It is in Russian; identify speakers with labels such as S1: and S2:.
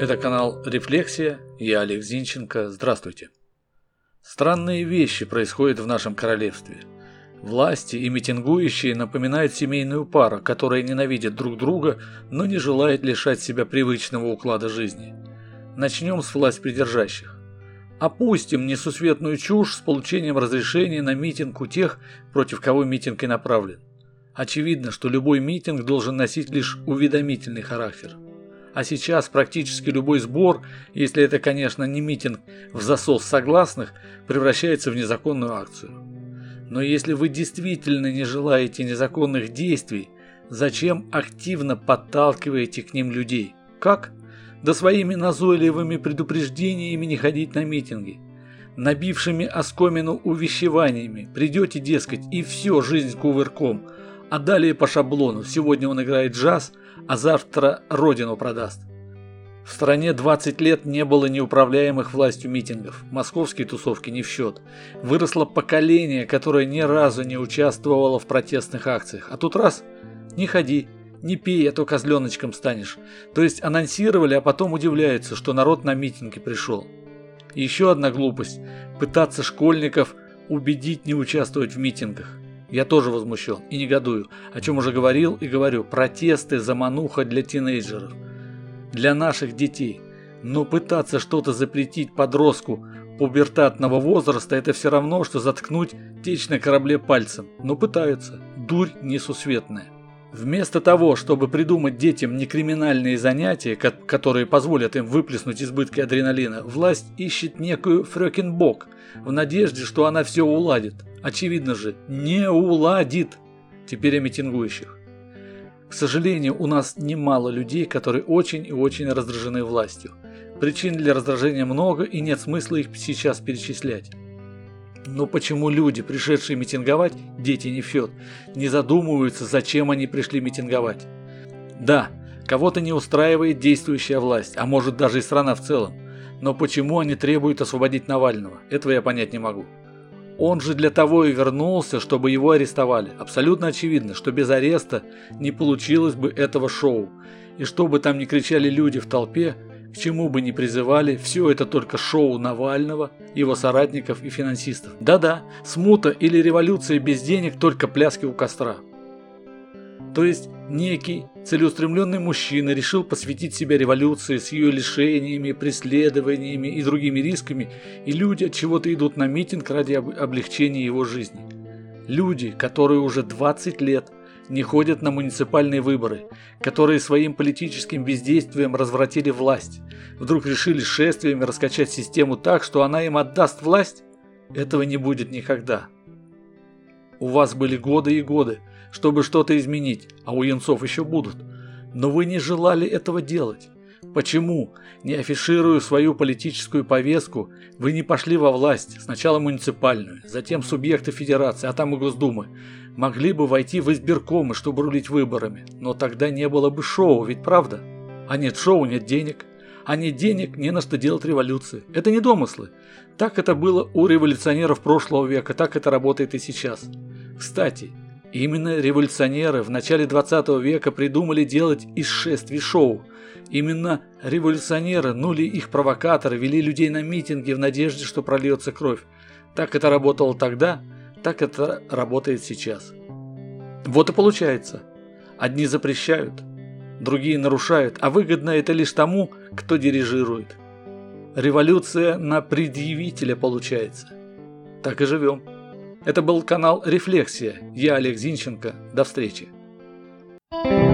S1: Это канал «Рефлексия», я Олег Зинченко, здравствуйте. Странные вещи происходят в нашем королевстве. Власти и митингующие напоминают семейную пару, которая ненавидит друг друга, но не желает лишать себя привычного уклада жизни. Начнем с власть придержащих. Опустим несусветную чушь с получением разрешения на митинг у тех, против кого митинг и направлен. Очевидно, что любой митинг должен носить лишь уведомительный характер. А сейчас практически любой сбор, если это, конечно, не митинг в засос согласных, превращается в незаконную акцию. Но если вы действительно не желаете незаконных действий, зачем активно подталкиваете к ним людей? Как? Да своими назойливыми предупреждениями не ходить на митинги. Набившими оскомину увещеваниями. Придете, дескать, и все, жизнь кувырком – а далее по шаблону. Сегодня он играет джаз, а завтра родину продаст. В стране 20 лет не было неуправляемых властью митингов. Московские тусовки не в счет. Выросло поколение, которое ни разу не участвовало в протестных акциях. А тут раз – не ходи, не пей, а то козленочком станешь. То есть анонсировали, а потом удивляются, что народ на митинги пришел. Еще одна глупость – пытаться школьников убедить не участвовать в митингах. Я тоже возмущен и негодую, о чем уже говорил и говорю. Протесты замануха для тинейджеров. Для наших детей. Но пытаться что-то запретить подростку пубертатного возраста это все равно, что заткнуть течь на корабле пальцем. Но пытаются. Дурь несусветная. Вместо того, чтобы придумать детям некриминальные занятия, которые позволят им выплеснуть избытки адреналина, власть ищет некую фрёкинбок в надежде, что она все уладит. Очевидно же, не уладит. Теперь о митингующих. К сожалению, у нас немало людей, которые очень и очень раздражены властью. Причин для раздражения много и нет смысла их сейчас перечислять. Но почему люди, пришедшие митинговать, дети не фет, не задумываются, зачем они пришли митинговать? Да, кого-то не устраивает действующая власть, а может даже и страна в целом. Но почему они требуют освободить Навального? Этого я понять не могу. Он же для того и вернулся, чтобы его арестовали. Абсолютно очевидно, что без ареста не получилось бы этого шоу. И что бы там ни кричали люди в толпе, к чему бы ни призывали, все это только шоу Навального, его соратников и финансистов. Да-да, смута или революция без денег, только пляски у костра. То есть некий целеустремленный мужчина решил посвятить себя революции с ее лишениями, преследованиями и другими рисками, и люди от чего-то идут на митинг ради облегчения его жизни. Люди, которые уже 20 лет не ходят на муниципальные выборы, которые своим политическим бездействием развратили власть, вдруг решили шествиями раскачать систему так, что она им отдаст власть? Этого не будет никогда. У вас были годы и годы, чтобы что-то изменить, а у янцов еще будут. Но вы не желали этого делать. Почему, не афишируя свою политическую повестку, вы не пошли во власть, сначала муниципальную, затем субъекты федерации, а там и Госдумы, могли бы войти в избиркомы, чтобы рулить выборами, но тогда не было бы шоу, ведь правда? А нет шоу, нет денег. А нет денег, не на что делать революции. Это не домыслы. Так это было у революционеров прошлого века, так это работает и сейчас. Кстати, именно революционеры в начале 20 века придумали делать из шествий шоу. Именно революционеры, ну ли их провокаторы, вели людей на митинги в надежде, что прольется кровь. Так это работало тогда, так это работает сейчас. Вот и получается. Одни запрещают, другие нарушают, а выгодно это лишь тому, кто дирижирует. Революция на предъявителя получается. Так и живем. Это был канал «Рефлексия». Я Олег Зинченко. До встречи. thank you